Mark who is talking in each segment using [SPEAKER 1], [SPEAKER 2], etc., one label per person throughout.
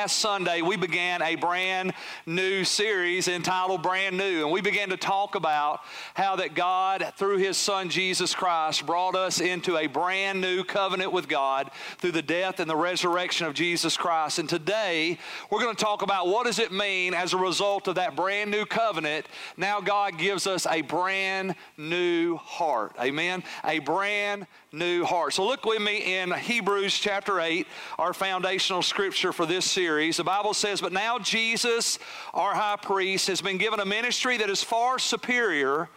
[SPEAKER 1] last Sunday, we began a brand new series entitled Brand New. And we began to talk about how that God, through His Son Jesus Christ, brought us into a brand new covenant with God through the death and the resurrection of Jesus Christ. And today, we're going to talk about what does it mean as a result of that brand new covenant. Now God gives us a brand new heart. Amen? A brand new heart. So look with me in Hebrews chapter 8, our foundational scripture for this series. The Bible says, But now Jesus, our high priest, has been given a ministry that is far superior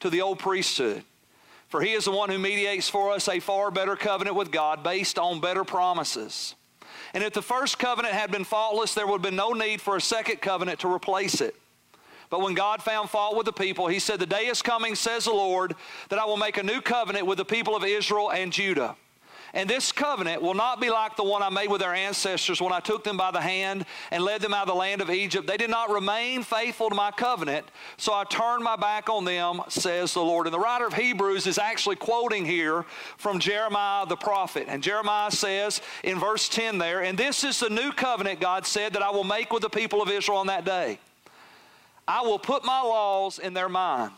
[SPEAKER 1] to the old priesthood. For he is the one who mediates for us a far better covenant with God based on better promises. And if the first covenant had been faultless, there would have been no need for a second covenant to replace it. But when God found fault with the people, he said, The day is coming, says the Lord, that I will make a new covenant with the people of Israel and Judah. And this covenant will not be like the one I made with their ancestors when I took them by the hand and led them out of the land of Egypt. They did not remain faithful to my covenant, so I turned my back on them, says the Lord. And the writer of Hebrews is actually quoting here from Jeremiah the prophet. And Jeremiah says in verse 10 there, And this is the new covenant, God said, that I will make with the people of Israel on that day. I will put my laws in their mind,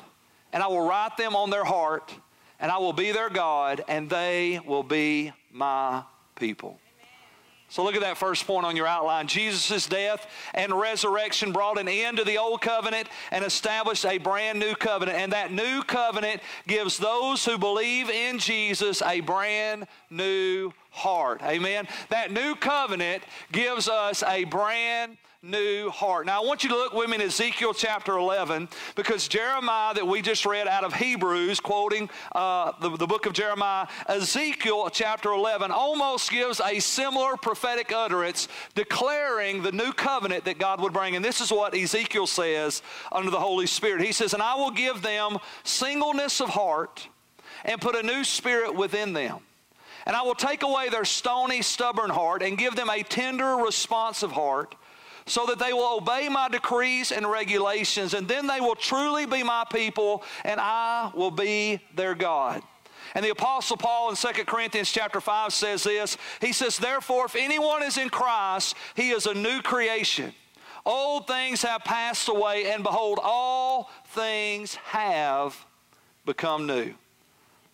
[SPEAKER 1] and I will write them on their heart, and I will be their God, and they will be my people. So look at that first point on your outline. Jesus' death and resurrection brought an end to the old covenant and established a brand new covenant. And that new covenant gives those who believe in Jesus a brand new heart. Amen. That new covenant gives us a brand new heart. Now, I want you to look with me in Ezekiel chapter 11 because Jeremiah, that we just read out of Hebrews, quoting uh, the, the book of Jeremiah, Ezekiel chapter 11 almost gives a similar prophetic utterance declaring the new covenant that God would bring. And this is what Ezekiel says under the Holy Spirit. He says, And I will give them singleness of heart and put a new spirit within them. And I will take away their stony, stubborn heart and give them a tender, responsive heart so that they will obey my decrees and regulations, and then they will truly be my people, and I will be their God. And the apostle Paul in 2 Corinthians chapter 5 says this. He says, "Therefore if anyone is in Christ, he is a new creation. Old things have passed away, and behold all things have become new."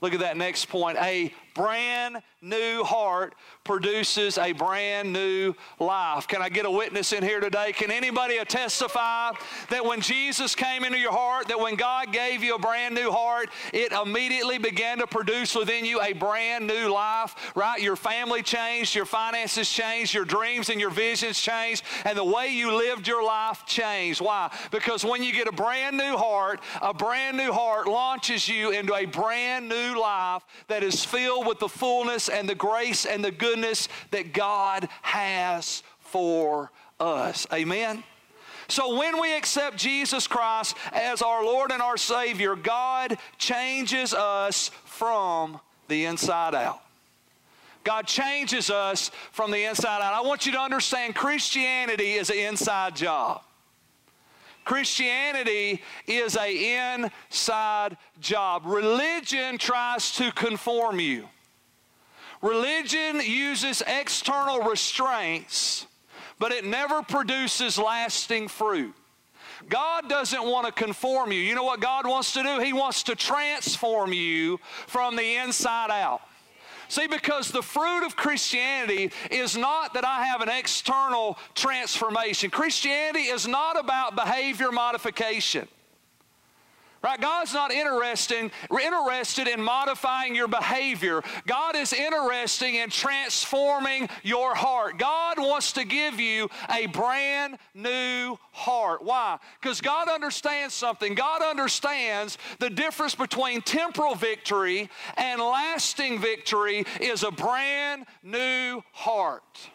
[SPEAKER 1] Look at that next point. A brand new heart produces a brand new life. Can I get a witness in here today? Can anybody testify that when Jesus came into your heart, that when God gave you a brand new heart, it immediately began to produce within you a brand new life, right? Your family changed, your finances changed, your dreams and your visions changed, and the way you lived your life changed. Why? Because when you get a brand new heart, a brand new heart launches you into a brand new life that is filled with the fullness and the grace and the goodness that God has for us. Amen. So when we accept Jesus Christ as our Lord and our Savior, God changes us from the inside out. God changes us from the inside out. I want you to understand Christianity is an inside job. Christianity is a inside job. Religion tries to conform you. Religion uses external restraints, but it never produces lasting fruit. God doesn't want to conform you. You know what God wants to do? He wants to transform you from the inside out. See, because the fruit of Christianity is not that I have an external transformation. Christianity is not about behavior modification. Right? God's not interested, interested in modifying your behavior. God is interested in transforming your heart. God wants to give you a brand new heart. Why? Because God understands something. God understands the difference between temporal victory and lasting victory is a brand new heart.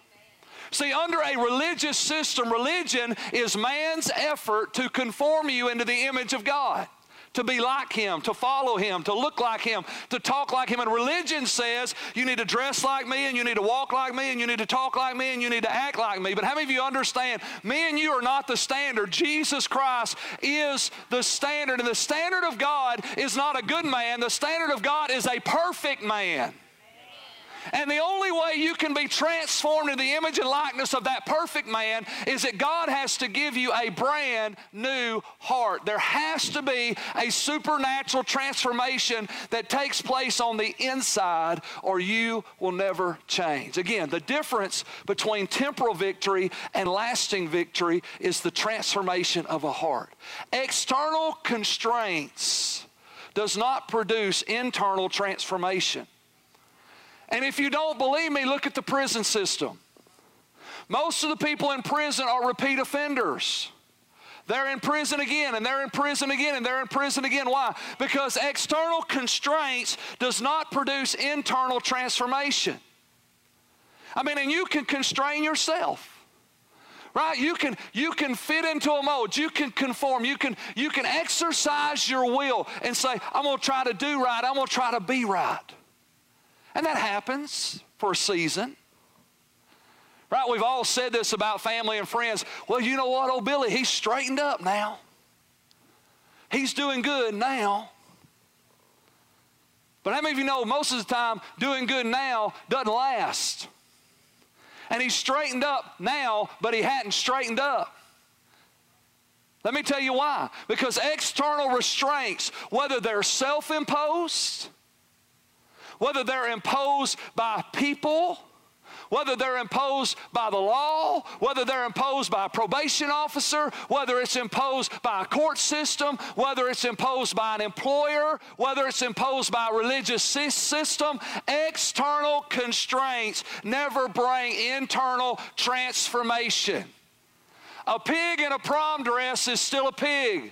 [SPEAKER 1] See, under a religious system, religion is man's effort to conform you into the image of God to be like him, to follow him, to look like him, to talk like him. And religion says you need to dress like me and you need to walk like me and you need to talk like me and you need to act like me. But how many of you understand me and you are not the standard? Jesus Christ is the standard. And the standard of God is not a good man, the standard of God is a perfect man. And the only way you can be transformed in the image and likeness of that perfect man is that God has to give you a brand new heart. There has to be a supernatural transformation that takes place on the inside, or you will never change. Again, the difference between temporal victory and lasting victory is the transformation of a heart. External constraints does not produce internal transformation. And if you don't believe me, look at the prison system. Most of the people in prison are repeat offenders. They're in prison again, and they're in prison again, and they're in prison again. Why? Because external constraints does not produce internal transformation. I mean, and you can constrain yourself right you can you can fit into a mold you can conform you can you can exercise your will and say i'm going to try to do right i'm going to try to be right and that happens for a season. Right? We've all said this about family and friends. Well, you know what, old Billy, he's straightened up now. He's doing good now. But how many of you know most of the time doing good now doesn't last? And he's straightened up now, but he hadn't straightened up. Let me tell you why. Because external restraints, whether they're self imposed, whether they're imposed by people, whether they're imposed by the law, whether they're imposed by a probation officer, whether it's imposed by a court system, whether it's imposed by an employer, whether it's imposed by a religious system, external constraints never bring internal transformation. A pig in a prom dress is still a pig.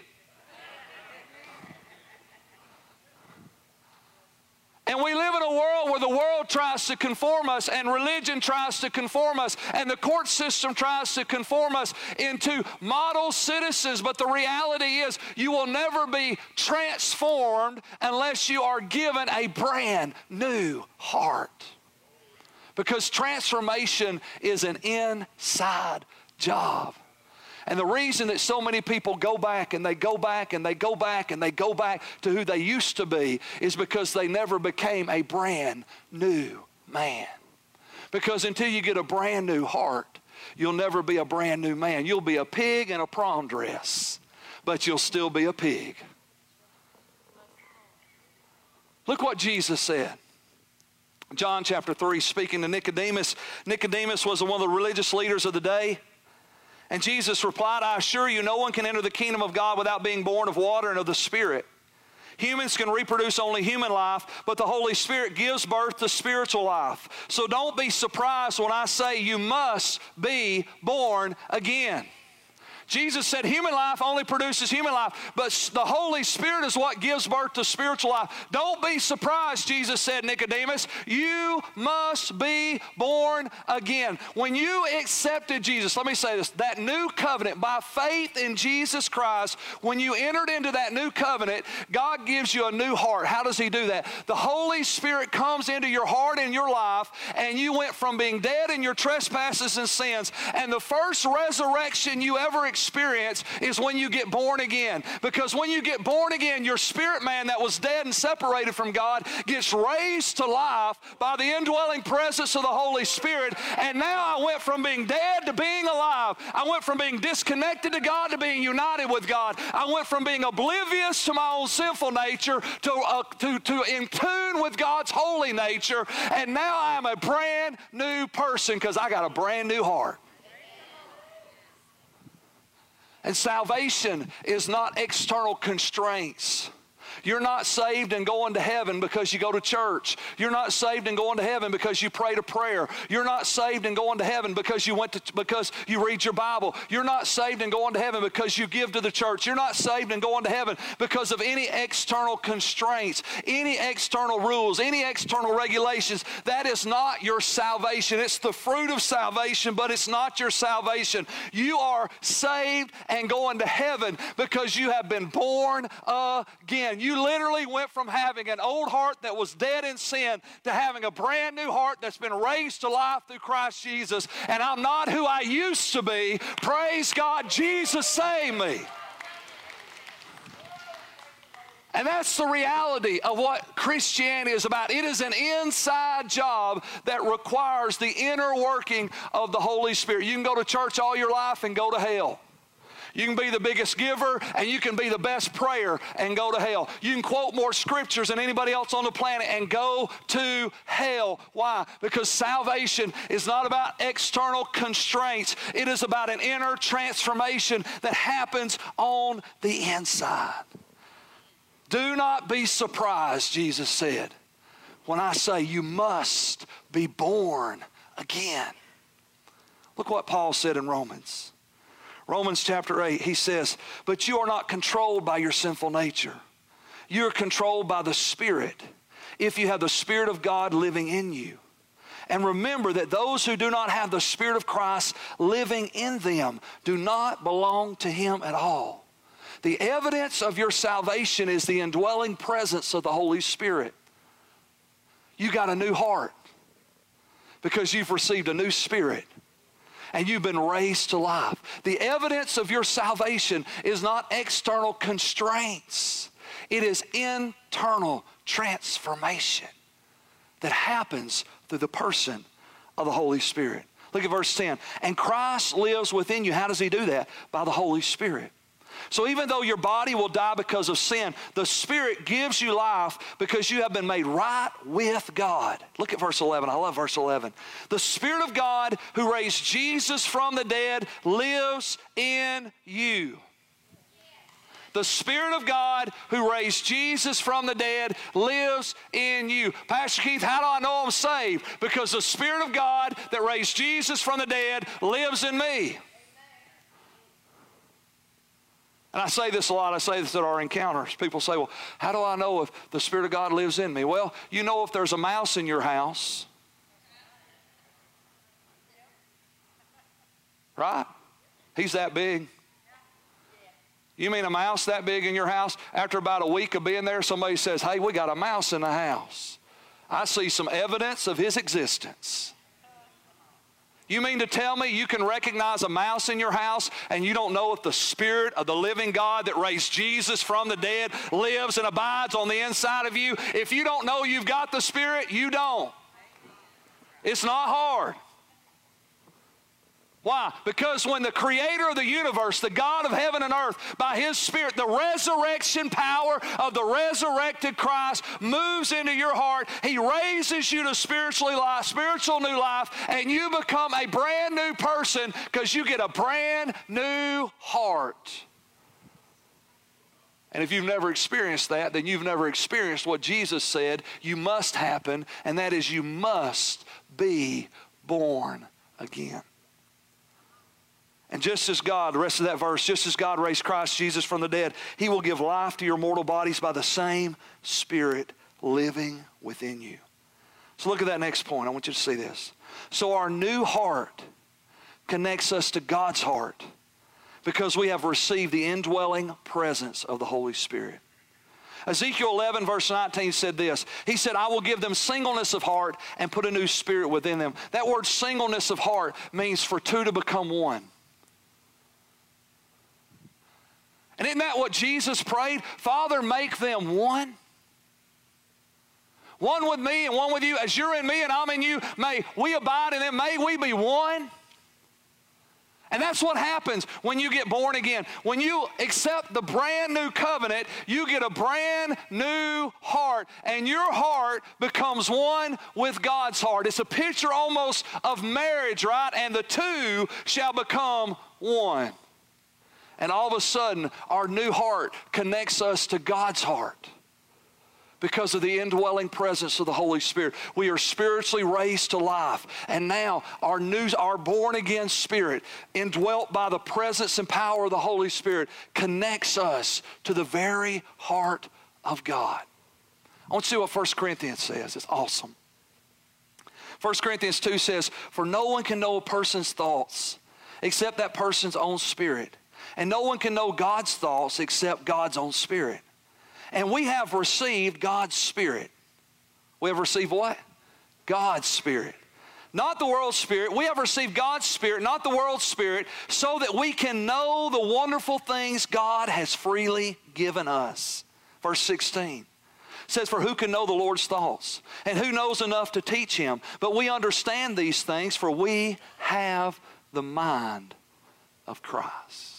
[SPEAKER 1] And we live in a world where the world tries to conform us, and religion tries to conform us, and the court system tries to conform us into model citizens. But the reality is, you will never be transformed unless you are given a brand new heart. Because transformation is an inside job. And the reason that so many people go back and they go back and they go back and they go back to who they used to be is because they never became a brand new man. Because until you get a brand new heart, you'll never be a brand new man. You'll be a pig in a prom dress, but you'll still be a pig. Look what Jesus said. John chapter 3, speaking to Nicodemus. Nicodemus was one of the religious leaders of the day. And Jesus replied, I assure you, no one can enter the kingdom of God without being born of water and of the Spirit. Humans can reproduce only human life, but the Holy Spirit gives birth to spiritual life. So don't be surprised when I say you must be born again. Jesus said human life only produces human life, but the Holy Spirit is what gives birth to spiritual life. Don't be surprised, Jesus said, Nicodemus, you must be born again. When you accepted Jesus, let me say this that new covenant by faith in Jesus Christ, when you entered into that new covenant, God gives you a new heart. How does He do that? The Holy Spirit comes into your heart and your life, and you went from being dead in your trespasses and sins, and the first resurrection you ever experience is when you get born again. Because when you get born again, your spirit man that was dead and separated from God gets raised to life by the indwelling presence of the Holy Spirit. And now I went from being dead to being alive. I went from being disconnected to God to being united with God. I went from being oblivious to my own sinful nature to, uh, to, to in tune with God's holy nature. And now I am a brand new person because I got a brand new heart. And salvation is not external constraints. You're not saved and going to heaven because you go to church. You're not saved and going to heaven because you prayed a prayer. You're not saved and going to heaven because you went to because you read your Bible. You're not saved and going to heaven because you give to the church. You're not saved and going to heaven because of any external constraints, any external rules, any external regulations. That is not your salvation. It's the fruit of salvation, but it's not your salvation. You are saved and going to heaven because you have been born again. You literally went from having an old heart that was dead in sin to having a brand new heart that's been raised to life through Christ Jesus. And I'm not who I used to be. Praise God, Jesus saved me. And that's the reality of what Christianity is about. It is an inside job that requires the inner working of the Holy Spirit. You can go to church all your life and go to hell. You can be the biggest giver and you can be the best prayer and go to hell. You can quote more scriptures than anybody else on the planet and go to hell. Why? Because salvation is not about external constraints, it is about an inner transformation that happens on the inside. Do not be surprised, Jesus said, when I say you must be born again. Look what Paul said in Romans. Romans chapter 8, he says, But you are not controlled by your sinful nature. You're controlled by the Spirit if you have the Spirit of God living in you. And remember that those who do not have the Spirit of Christ living in them do not belong to Him at all. The evidence of your salvation is the indwelling presence of the Holy Spirit. You got a new heart because you've received a new spirit and you've been raised to life. The evidence of your salvation is not external constraints, it is internal transformation that happens through the person of the Holy Spirit. Look at verse 10. And Christ lives within you. How does he do that? By the Holy Spirit. So even though your body will die because of sin, the Spirit gives you life because you have been made right with God. Look at verse 11. I love verse 11. The Spirit of God who raised Jesus from the dead lives in you. The Spirit of God who raised Jesus from the dead lives in you. Pastor Keith, how do I know I'm saved? Because the Spirit of God that raised Jesus from the dead lives in me. And I say this a lot. I say this at our encounters. People say, well, how do I know if the Spirit of God lives in me? Well, you know if there's a mouse in your house. Right? He's that big. You mean a mouse that big in your house? After about a week of being there, somebody says, hey, we got a mouse in the house. I see some evidence of his existence. You mean to tell me you can recognize a mouse in your house and you don't know if the Spirit of the living God that raised Jesus from the dead lives and abides on the inside of you? If you don't know you've got the Spirit, you don't. It's not hard. Why? Because when the creator of the universe, the God of heaven and earth, by his spirit, the resurrection power of the resurrected Christ moves into your heart, he raises you to spiritually life, spiritual new life, and you become a brand new person because you get a brand new heart. And if you've never experienced that, then you've never experienced what Jesus said you must happen, and that is you must be born again. And just as God, the rest of that verse, just as God raised Christ Jesus from the dead, He will give life to your mortal bodies by the same Spirit living within you. So look at that next point. I want you to see this. So our new heart connects us to God's heart because we have received the indwelling presence of the Holy Spirit. Ezekiel 11, verse 19 said this He said, I will give them singleness of heart and put a new spirit within them. That word singleness of heart means for two to become one. And isn't that what Jesus prayed? Father, make them one. One with me and one with you. As you're in me and I'm in you, may we abide in them. May we be one. And that's what happens when you get born again. When you accept the brand new covenant, you get a brand new heart, and your heart becomes one with God's heart. It's a picture almost of marriage, right? And the two shall become one. And all of a sudden, our new heart connects us to God's heart because of the indwelling presence of the Holy Spirit. We are spiritually raised to life. And now our new, our born again spirit, indwelt by the presence and power of the Holy Spirit, connects us to the very heart of God. I want to see what 1 Corinthians says. It's awesome. 1 Corinthians 2 says, For no one can know a person's thoughts except that person's own spirit. And no one can know God's thoughts except God's own spirit. And we have received God's spirit. We have received what? God's spirit. Not the world's spirit. We have received God's spirit, not the world's spirit, so that we can know the wonderful things God has freely given us. verse 16 says, For who can know the Lord's thoughts? And who knows enough to teach him? But we understand these things, for we have the mind of Christ.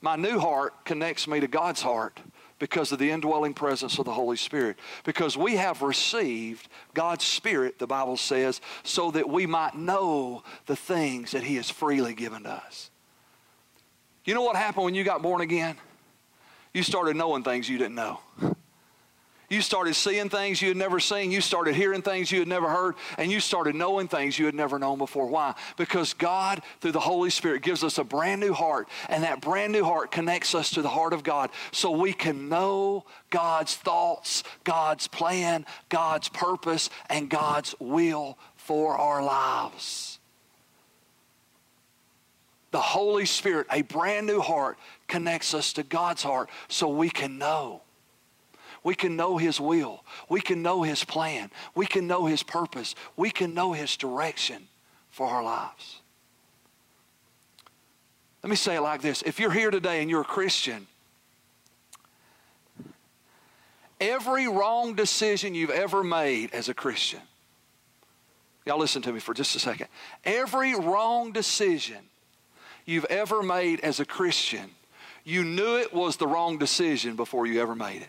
[SPEAKER 1] My new heart connects me to God's heart because of the indwelling presence of the Holy Spirit. Because we have received God's Spirit, the Bible says, so that we might know the things that He has freely given to us. You know what happened when you got born again? You started knowing things you didn't know. You started seeing things you had never seen. You started hearing things you had never heard. And you started knowing things you had never known before. Why? Because God, through the Holy Spirit, gives us a brand new heart. And that brand new heart connects us to the heart of God so we can know God's thoughts, God's plan, God's purpose, and God's will for our lives. The Holy Spirit, a brand new heart, connects us to God's heart so we can know. We can know His will. We can know His plan. We can know His purpose. We can know His direction for our lives. Let me say it like this. If you're here today and you're a Christian, every wrong decision you've ever made as a Christian, y'all listen to me for just a second. Every wrong decision you've ever made as a Christian, you knew it was the wrong decision before you ever made it.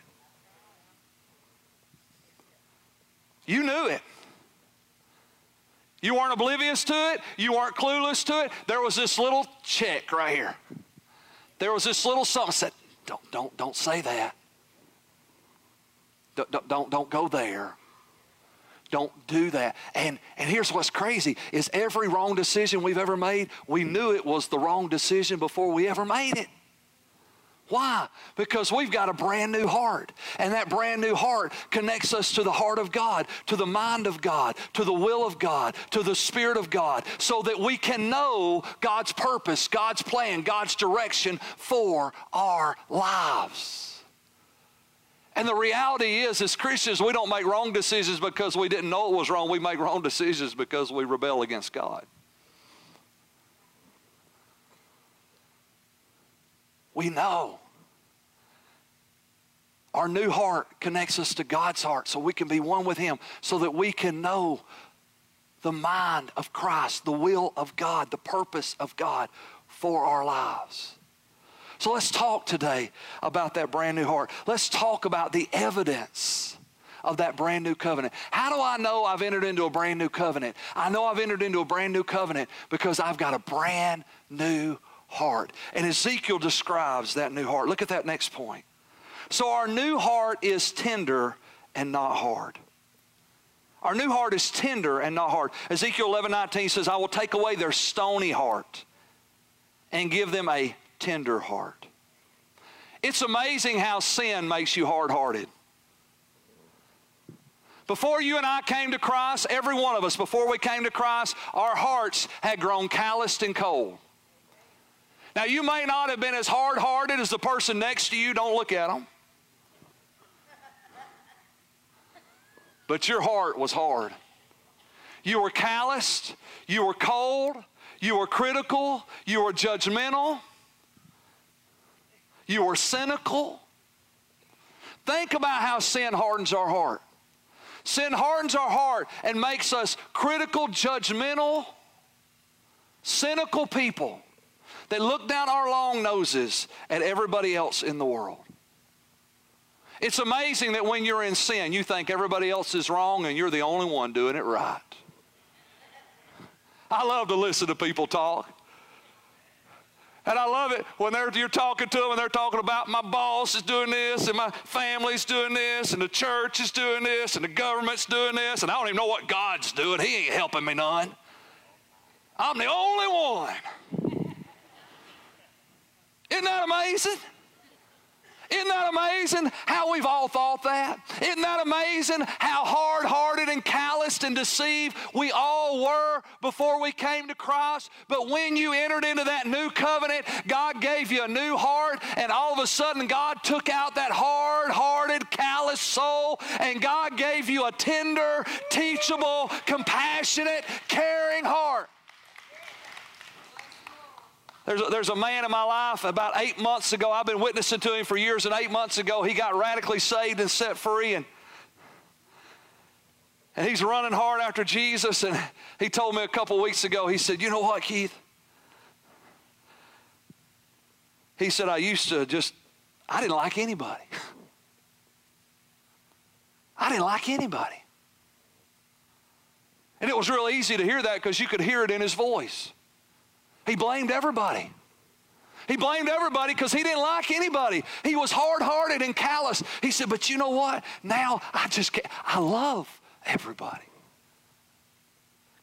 [SPEAKER 1] You knew it. You weren't oblivious to it. You weren't clueless to it. There was this little check right here. There was this little something said, don't, don't, don't say that. Don't, don't, don't go there. Don't do that. And, and here's what's crazy is every wrong decision we've ever made, we knew it was the wrong decision before we ever made it. Why? Because we've got a brand new heart. And that brand new heart connects us to the heart of God, to the mind of God, to the will of God, to the Spirit of God, so that we can know God's purpose, God's plan, God's direction for our lives. And the reality is, as Christians, we don't make wrong decisions because we didn't know it was wrong. We make wrong decisions because we rebel against God. We know. Our new heart connects us to God's heart so we can be one with Him, so that we can know the mind of Christ, the will of God, the purpose of God for our lives. So let's talk today about that brand new heart. Let's talk about the evidence of that brand new covenant. How do I know I've entered into a brand new covenant? I know I've entered into a brand new covenant because I've got a brand new heart. And Ezekiel describes that new heart. Look at that next point. So our new heart is tender and not hard. Our new heart is tender and not hard. Ezekiel 11 19 says, I will take away their stony heart and give them a tender heart. It's amazing how sin makes you hard hearted. Before you and I came to Christ, every one of us, before we came to Christ, our hearts had grown calloused and cold. Now, you may not have been as hard hearted as the person next to you. Don't look at them. But your heart was hard. You were calloused. You were cold. You were critical. You were judgmental. You were cynical. Think about how sin hardens our heart. Sin hardens our heart and makes us critical, judgmental, cynical people that look down our long noses at everybody else in the world. It's amazing that when you're in sin, you think everybody else is wrong and you're the only one doing it right. I love to listen to people talk. And I love it when you're talking to them and they're talking about my boss is doing this and my family's doing this and the church is doing this and the government's doing this and I don't even know what God's doing. He ain't helping me none. I'm the only one. Isn't that amazing? Isn't that amazing how we've all thought that? Isn't that amazing how hard hearted and calloused and deceived we all were before we came to Christ? But when you entered into that new covenant, God gave you a new heart, and all of a sudden, God took out that hard hearted, callous soul, and God gave you a tender, teachable, compassionate, caring heart. There's a, there's a man in my life about eight months ago. I've been witnessing to him for years, and eight months ago, he got radically saved and set free. And, and he's running hard after Jesus. And he told me a couple weeks ago, he said, You know what, Keith? He said, I used to just, I didn't like anybody. I didn't like anybody. And it was real easy to hear that because you could hear it in his voice. He blamed everybody. He blamed everybody because he didn't like anybody. He was hard hearted and callous. He said, But you know what? Now I just can't. I love everybody.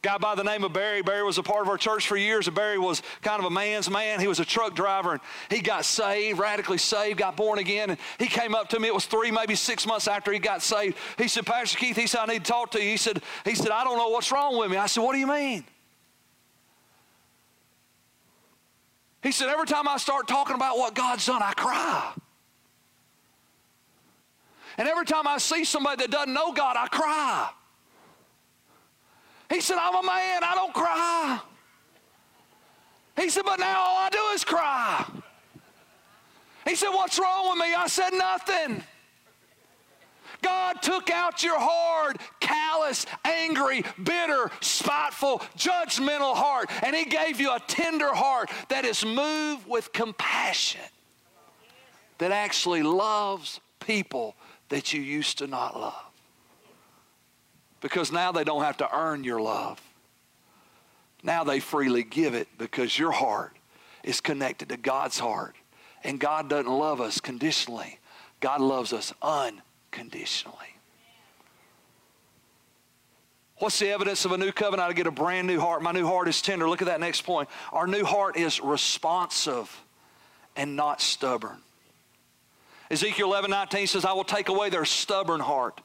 [SPEAKER 1] Guy by the name of Barry. Barry was a part of our church for years, Barry was kind of a man's man. He was a truck driver, and he got saved, radically saved, got born again. And he came up to me. It was three, maybe six months after he got saved. He said, Pastor Keith, he said, I need to talk to you. He said, he said, I don't know what's wrong with me. I said, What do you mean? He said, Every time I start talking about what God's done, I cry. And every time I see somebody that doesn't know God, I cry. He said, I'm a man, I don't cry. He said, but now all I do is cry. He said, What's wrong with me? I said, Nothing. God took out your hard, callous, angry, bitter, spiteful, judgmental heart, and He gave you a tender heart that is moved with compassion, that actually loves people that you used to not love because now they don't have to earn your love. Now they freely give it because your heart is connected to God's heart. And God doesn't love us conditionally, God loves us unconditionally. What's the evidence of a new covenant? I get a brand new heart. My new heart is tender. Look at that next point. Our new heart is responsive and not stubborn. Ezekiel 11 19 says, I will take away their stubborn heart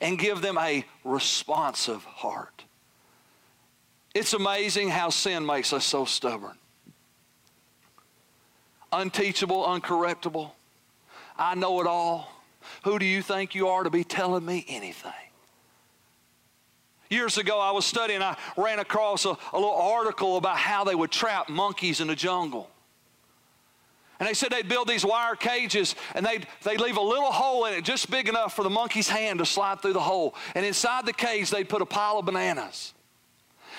[SPEAKER 1] and give them a responsive heart. It's amazing how sin makes us so stubborn. Unteachable, uncorrectable. I know it all. Who do you think you are to be telling me anything? Years ago, I was studying, I ran across a, a little article about how they would trap monkeys in the jungle. And they said they'd build these wire cages and they'd, they'd leave a little hole in it just big enough for the monkey's hand to slide through the hole. And inside the cage, they'd put a pile of bananas.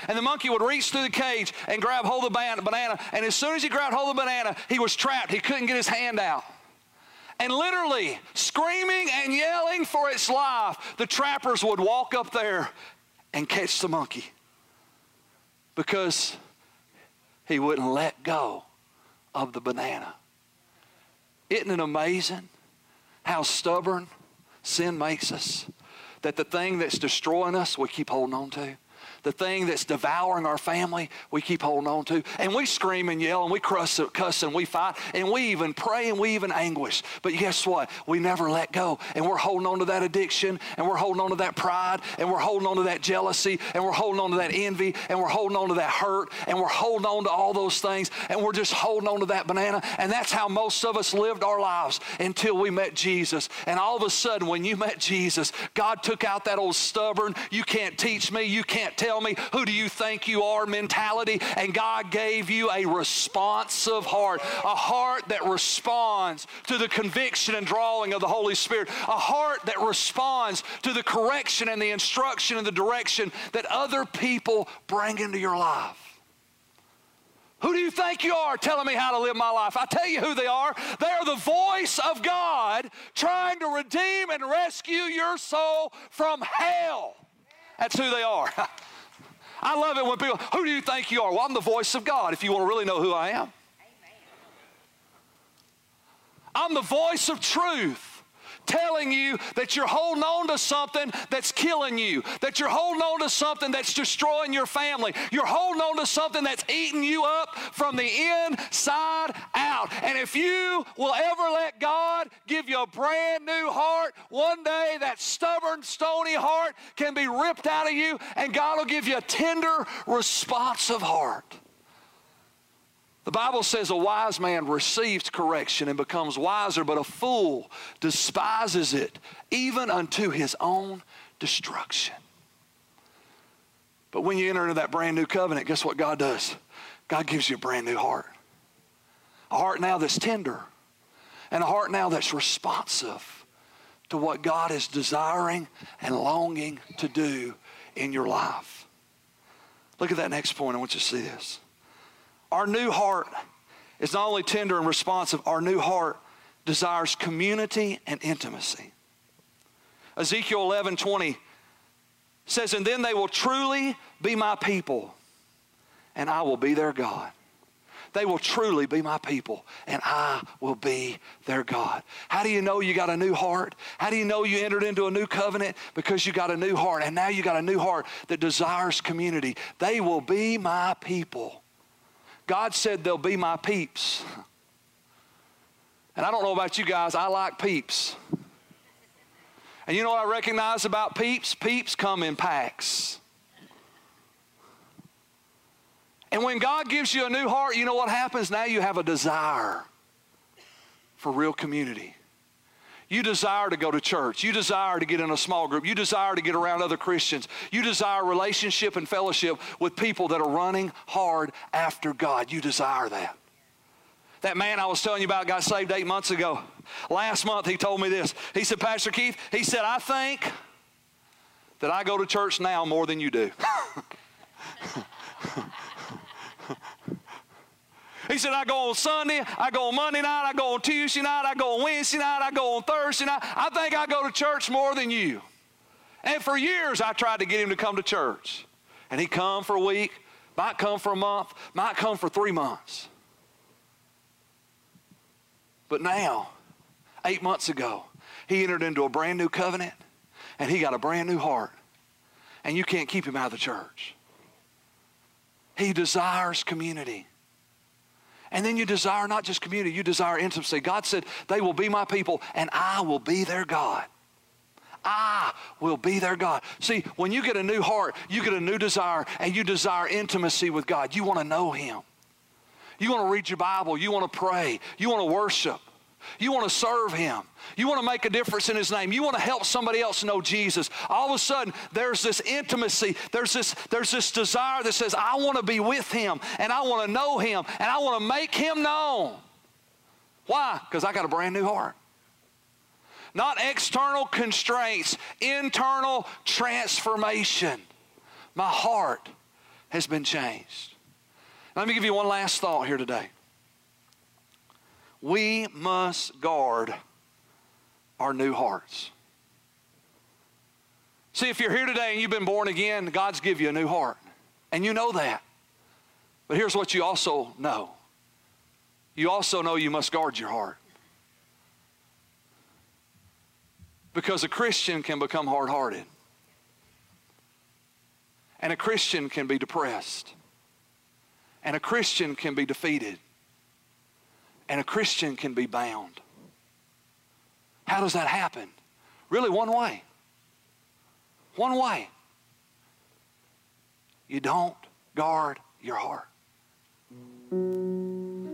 [SPEAKER 1] And the monkey would reach through the cage and grab hold of the banana. And as soon as he grabbed hold of the banana, he was trapped. He couldn't get his hand out. And literally, screaming and yelling for its life, the trappers would walk up there and catch the monkey because he wouldn't let go of the banana. Isn't it amazing how stubborn sin makes us? That the thing that's destroying us, we keep holding on to the thing that's devouring our family, we keep holding on to. And we scream and yell and we cuss, cuss and we fight and we even pray and we even anguish. But guess what? We never let go. And we're holding on to that addiction and we're holding on to that pride and we're holding on to that jealousy and we're holding on to that envy and we're holding on to that hurt and we're holding on to all those things and we're just holding on to that banana. And that's how most of us lived our lives until we met Jesus. And all of a sudden, when you met Jesus, God took out that old stubborn, you can't teach me, you can't tell tell me who do you think you are mentality. And God gave you a responsive heart, a heart that responds to the conviction and drawing of the Holy Spirit, a heart that responds to the correction and the instruction and the direction that other people bring into your life. Who do you think you are telling me how to live my life? I tell you who they are. They are the voice of God trying to redeem and rescue your soul from hell. That's who they are. I love it when people, who do you think you are? Well, I'm the voice of God if you want to really know who I am. I'm the voice of truth telling you that you're holding on to something that's killing you, that you're holding on to something that's destroying your family. You're holding on to something that's eating you up from the inside out. And if you will ever let God give you a brand new heart, one day that stubborn, stony heart can be ripped out of you, and God will give you a tender, responsive heart. The Bible says a wise man receives correction and becomes wiser, but a fool despises it, even unto his own destruction. But when you enter into that brand new covenant, guess what God does? God gives you a brand new heart. A heart now that's tender. And a heart now that's responsive to what God is desiring and longing to do in your life. Look at that next point. I want you to see this. Our new heart is not only tender and responsive, our new heart desires community and intimacy. Ezekiel 11 20 says, And then they will truly be my people, and I will be their God. They will truly be my people, and I will be their God. How do you know you got a new heart? How do you know you entered into a new covenant? Because you got a new heart, and now you got a new heart that desires community. They will be my people. God said they'll be my peeps. And I don't know about you guys, I like peeps. And you know what I recognize about peeps? Peeps come in packs. And when God gives you a new heart, you know what happens? Now you have a desire for real community. You desire to go to church. You desire to get in a small group. You desire to get around other Christians. You desire relationship and fellowship with people that are running hard after God. You desire that. That man I was telling you about got saved eight months ago. Last month he told me this. He said, Pastor Keith, he said, I think that I go to church now more than you do. He said, I go on Sunday, I go on Monday night, I go on Tuesday night, I go on Wednesday night, I go on Thursday night. I think I go to church more than you. And for years I tried to get him to come to church. And he'd come for a week, might come for a month, might come for three months. But now, eight months ago, he entered into a brand new covenant and he got a brand new heart. And you can't keep him out of the church. He desires community. And then you desire not just community, you desire intimacy. God said, They will be my people, and I will be their God. I will be their God. See, when you get a new heart, you get a new desire, and you desire intimacy with God. You want to know Him. You want to read your Bible. You want to pray. You want to worship. You want to serve Him. You want to make a difference in His name. You want to help somebody else know Jesus. All of a sudden, there's this intimacy. There's this, there's this desire that says, I want to be with Him and I want to know Him and I want to make Him known. Why? Because I got a brand new heart. Not external constraints, internal transformation. My heart has been changed. Let me give you one last thought here today we must guard our new hearts. See, if you're here today and you've been born again, God's give you a new heart. And you know that. But here's what you also know. You also know you must guard your heart. Because a Christian can become hard hearted. And a Christian can be depressed. And a Christian can be defeated. And a Christian can be bound. How does that happen? Really, one way. One way. You don't guard your heart.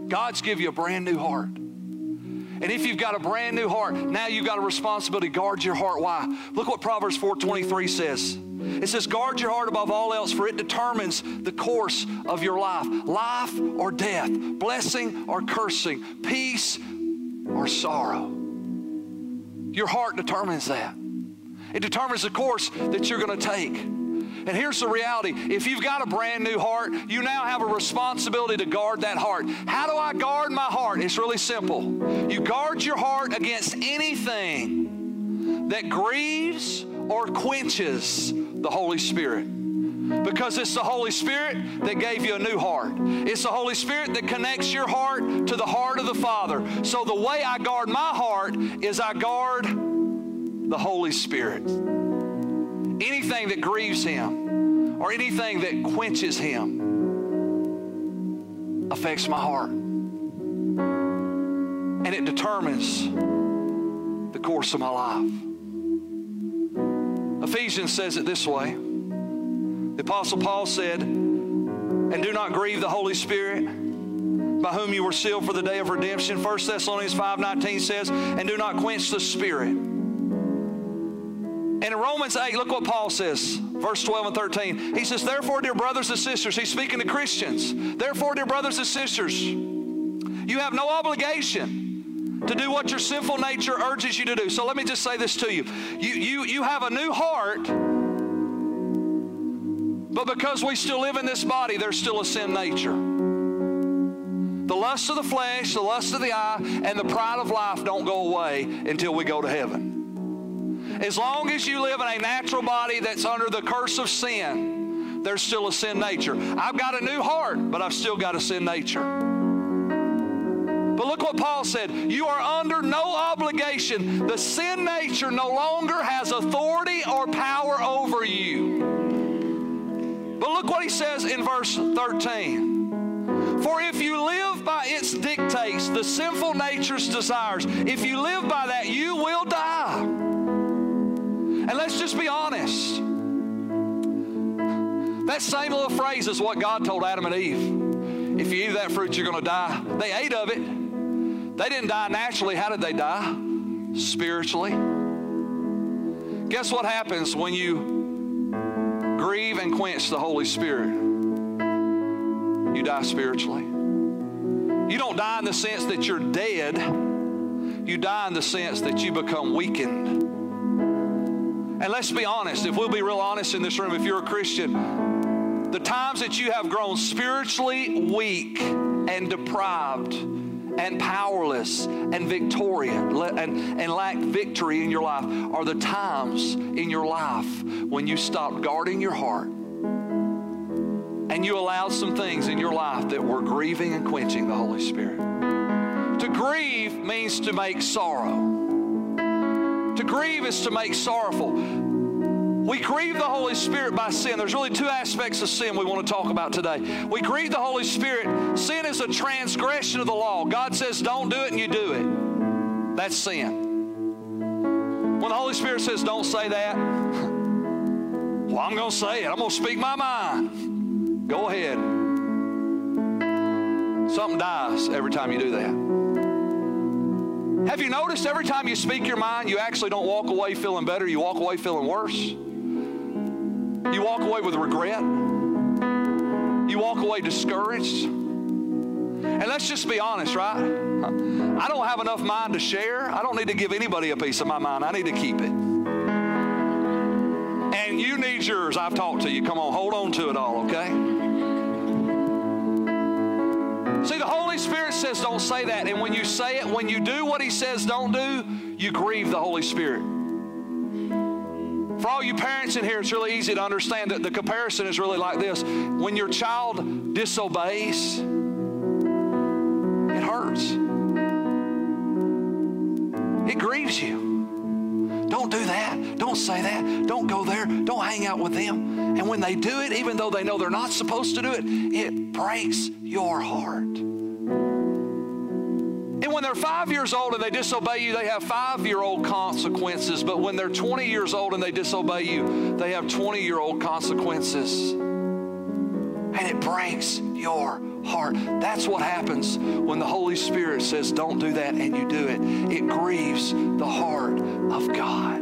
[SPEAKER 1] God's give you a brand new heart. And if you've got a brand new heart, now you've got a responsibility. Guard your heart. Why? Look what Proverbs 4:23 says. It says, guard your heart above all else, for it determines the course of your life. Life or death, blessing or cursing, peace or sorrow. Your heart determines that. It determines the course that you're going to take. And here's the reality if you've got a brand new heart, you now have a responsibility to guard that heart. How do I guard my heart? It's really simple. You guard your heart against anything that grieves or quenches the Holy Spirit. Because it's the Holy Spirit that gave you a new heart. It's the Holy Spirit that connects your heart to the heart of the Father. So the way I guard my heart is I guard the Holy Spirit. Anything that grieves Him or anything that quenches Him affects my heart. And it determines the course of my life. Ephesians says it this way. The Apostle Paul said, And do not grieve the Holy Spirit, by whom you were sealed for the day of redemption. 1 Thessalonians 5.19 says, And do not quench the Spirit. And in Romans 8, look what Paul says, verse 12 and 13. He says, Therefore, dear brothers and sisters, he's speaking to Christians. Therefore, dear brothers and sisters, You have no obligation to do what your sinful nature urges you to do. So let me just say this to you. You, you, you have a new heart, but because we still live in this body, there's still a sin nature. The lust of the flesh, the lust of the eye, and the pride of life don't go away until we go to heaven. As long as you live in a natural body that's under the curse of sin, there's still a sin nature. I've got a new heart, but I've still got a sin nature. But look what Paul said. You are under no obligation. The sin nature no longer has authority or power over you. But look what he says in verse 13. For if you live by its dictates, the sinful nature's desires, if you live by that, you will die. And let's just be honest. That same little phrase is what God told Adam and Eve. If you eat that fruit, you're going to die. They ate of it. They didn't die naturally. How did they die? Spiritually. Guess what happens when you grieve and quench the Holy Spirit, you die spiritually. You don't die in the sense that you're dead, you die in the sense that you become weakened. And let's be honest, if we'll be real honest in this room, if you're a Christian, the times that you have grown spiritually weak and deprived and powerless and victorious and, and lack victory in your life are the times in your life when you stopped guarding your heart and you allowed some things in your life that were grieving and quenching the Holy Spirit. To grieve means to make sorrow. To grieve is to make sorrowful. We grieve the Holy Spirit by sin. There's really two aspects of sin we want to talk about today. We grieve the Holy Spirit. Sin is a transgression of the law. God says, don't do it, and you do it. That's sin. When the Holy Spirit says, don't say that, well, I'm going to say it. I'm going to speak my mind. Go ahead. Something dies every time you do that. Have you noticed every time you speak your mind, you actually don't walk away feeling better, you walk away feeling worse? You walk away with regret. You walk away discouraged. And let's just be honest, right? I don't have enough mind to share. I don't need to give anybody a piece of my mind. I need to keep it. And you need yours. I've talked to you. Come on, hold on to it all, okay? See, the Holy Spirit says don't say that. And when you say it, when you do what He says don't do, you grieve the Holy Spirit. For all you parents in here, it's really easy to understand that the comparison is really like this. When your child disobeys, Don't do that. Don't say that. Don't go there. Don't hang out with them. And when they do it, even though they know they're not supposed to do it, it breaks your heart. And when they're five years old and they disobey you, they have five year old consequences. But when they're 20 years old and they disobey you, they have 20 year old consequences. And it breaks your heart. That's what happens when the Holy Spirit says, Don't do that, and you do it. It grieves the heart of God.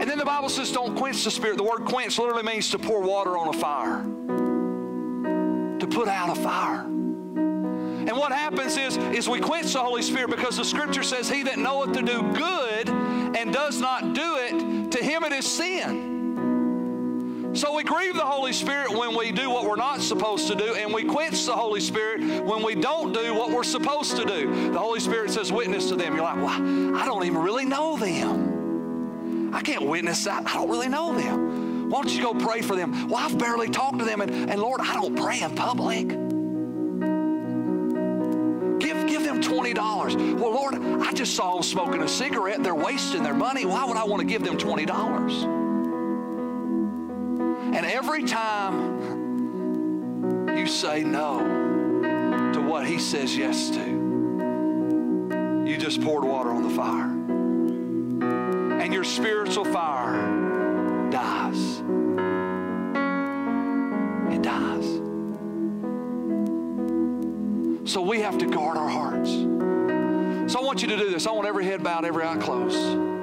[SPEAKER 1] And then the Bible says, Don't quench the Spirit. The word quench literally means to pour water on a fire, to put out a fire. And what happens is, is we quench the Holy Spirit because the scripture says, He that knoweth to do good and does not do it, to him it is sin. So we grieve the Holy Spirit when we do what we're not supposed to do, and we quench the Holy Spirit when we don't do what we're supposed to do. The Holy Spirit says, Witness to them. You're like, Well, I don't even really know them. I can't witness that. I don't really know them. Why don't you go pray for them? Well, I've barely talked to them, and, and Lord, I don't pray in public. Give, give them $20. Well, Lord, I just saw them smoking a cigarette. They're wasting their money. Why would I want to give them $20? And every time you say no to what He says yes to, you just poured water on the fire. And your spiritual fire dies. It dies. So we have to guard our hearts. So I want you to do this. I want every head bowed, every eye closed.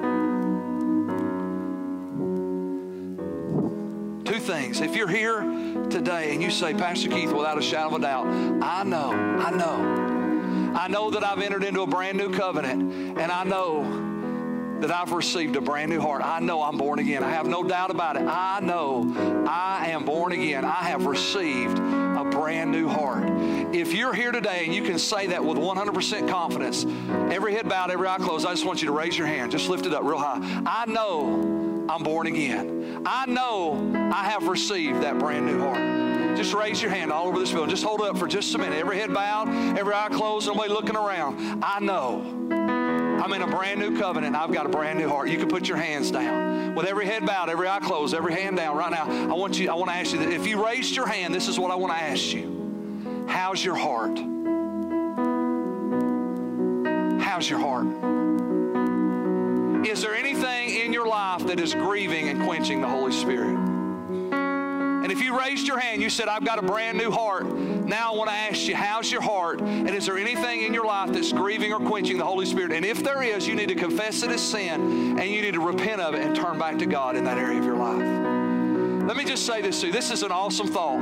[SPEAKER 1] If you're here today and you say, Pastor Keith, without a shadow of a doubt, I know, I know, I know that I've entered into a brand new covenant, and I know that I've received a brand new heart. I know I'm born again. I have no doubt about it. I know I am born again. I have received a brand new heart. If you're here today and you can say that with 100% confidence, every head bowed, every eye closed, I just want you to raise your hand. Just lift it up real high. I know I'm born again. I know I have received that brand new heart. Just raise your hand all over this building. Just hold up for just a minute. Every head bowed, every eye closed, nobody looking around. I know I'm in a brand new covenant. I've got a brand new heart. You can put your hands down. With every head bowed, every eye closed, every hand down right now. I want you, I want to ask you that if you raised your hand, this is what I want to ask you. How's your heart? How's your heart? Is there anything your life that is grieving and quenching the Holy Spirit? And if you raised your hand, you said, I've got a brand new heart. Now I want to ask you, how's your heart? And is there anything in your life that's grieving or quenching the Holy Spirit? And if there is, you need to confess it as sin and you need to repent of it and turn back to God in that area of your life. Let me just say this to you. This is an awesome thought.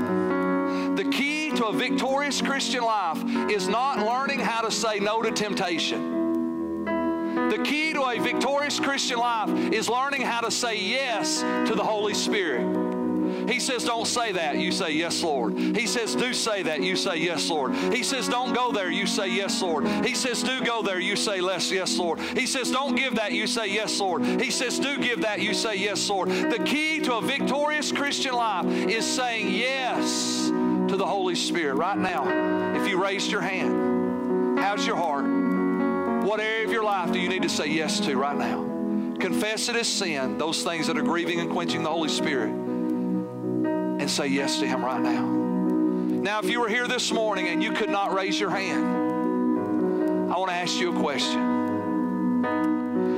[SPEAKER 1] The key to a victorious Christian life is not learning how to say no to temptation. The key to a victorious Christian life is learning how to say yes to the Holy Spirit. He says, Don't say that. You say, Yes, Lord. He says, Do say that. You say, Yes, Lord. He says, Don't go there. You say, Yes, Lord. He says, Do go there. You say, Less, Yes, Lord. He says, Don't give that. You say, Yes, Lord. He says, Do give that. You say, Yes, Lord. The key to a victorious Christian life is saying yes to the Holy Spirit. Right now, if you raised your hand, how's your heart? What area of your life do you need to say yes to right now? Confess it as sin, those things that are grieving and quenching the Holy Spirit and say yes to Him right now. Now, if you were here this morning and you could not raise your hand, I want to ask you a question.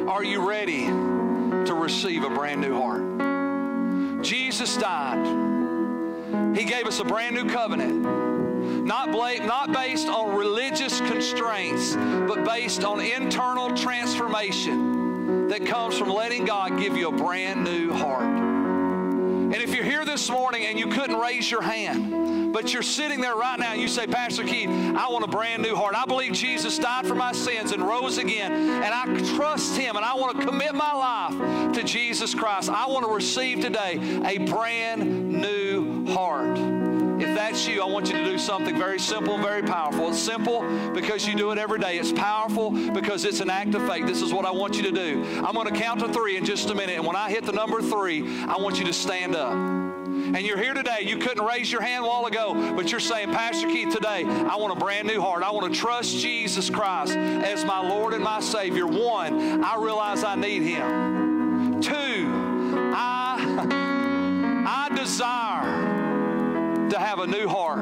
[SPEAKER 1] Are you ready to receive a brand new heart? Jesus died. He gave us a brand new covenant. Not, not based on religious constraints, but based on internal transformation that comes from letting God give you a brand new heart. And if you're here this morning and you couldn't raise your hand, but you're sitting there right now and you say, Pastor Keith, I want a brand new heart. I believe Jesus died for my sins and rose again, and I trust Him, and I want to commit my life to Jesus Christ. I want to receive today a brand new heart. That's you, I want you to do something very simple very powerful. It's simple because you do it every day. It's powerful because it's an act of faith. This is what I want you to do. I'm going to count to three in just a minute. And when I hit the number three, I want you to stand up. And you're here today. You couldn't raise your hand a while ago, but you're saying, Pastor Keith, today I want a brand new heart. I want to trust Jesus Christ as my Lord and my Savior. One, I realize I need Him. Two, I, I desire to have a new heart.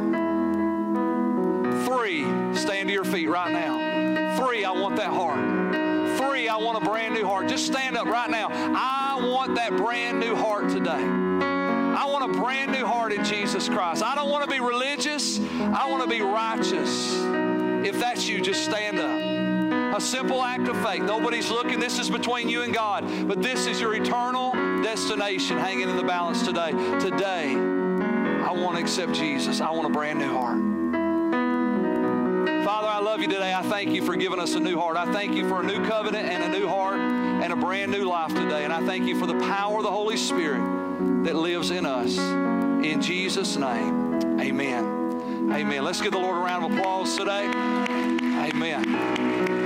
[SPEAKER 1] Three, stand to your feet right now. Three, I want that heart. Three, I want a brand new heart. Just stand up right now. I want that brand new heart today. I want a brand new heart in Jesus Christ. I don't want to be religious. I want to be righteous. If that's you, just stand up. A simple act of faith. Nobody's looking. This is between you and God. But this is your eternal destination hanging in the balance today. Today, I want to accept Jesus. I want a brand new heart. Father, I love you today. I thank you for giving us a new heart. I thank you for a new covenant and a new heart and a brand new life today. And I thank you for the power of the Holy Spirit that lives in us. In Jesus' name, amen. Amen. Let's give the Lord a round of applause today. Amen.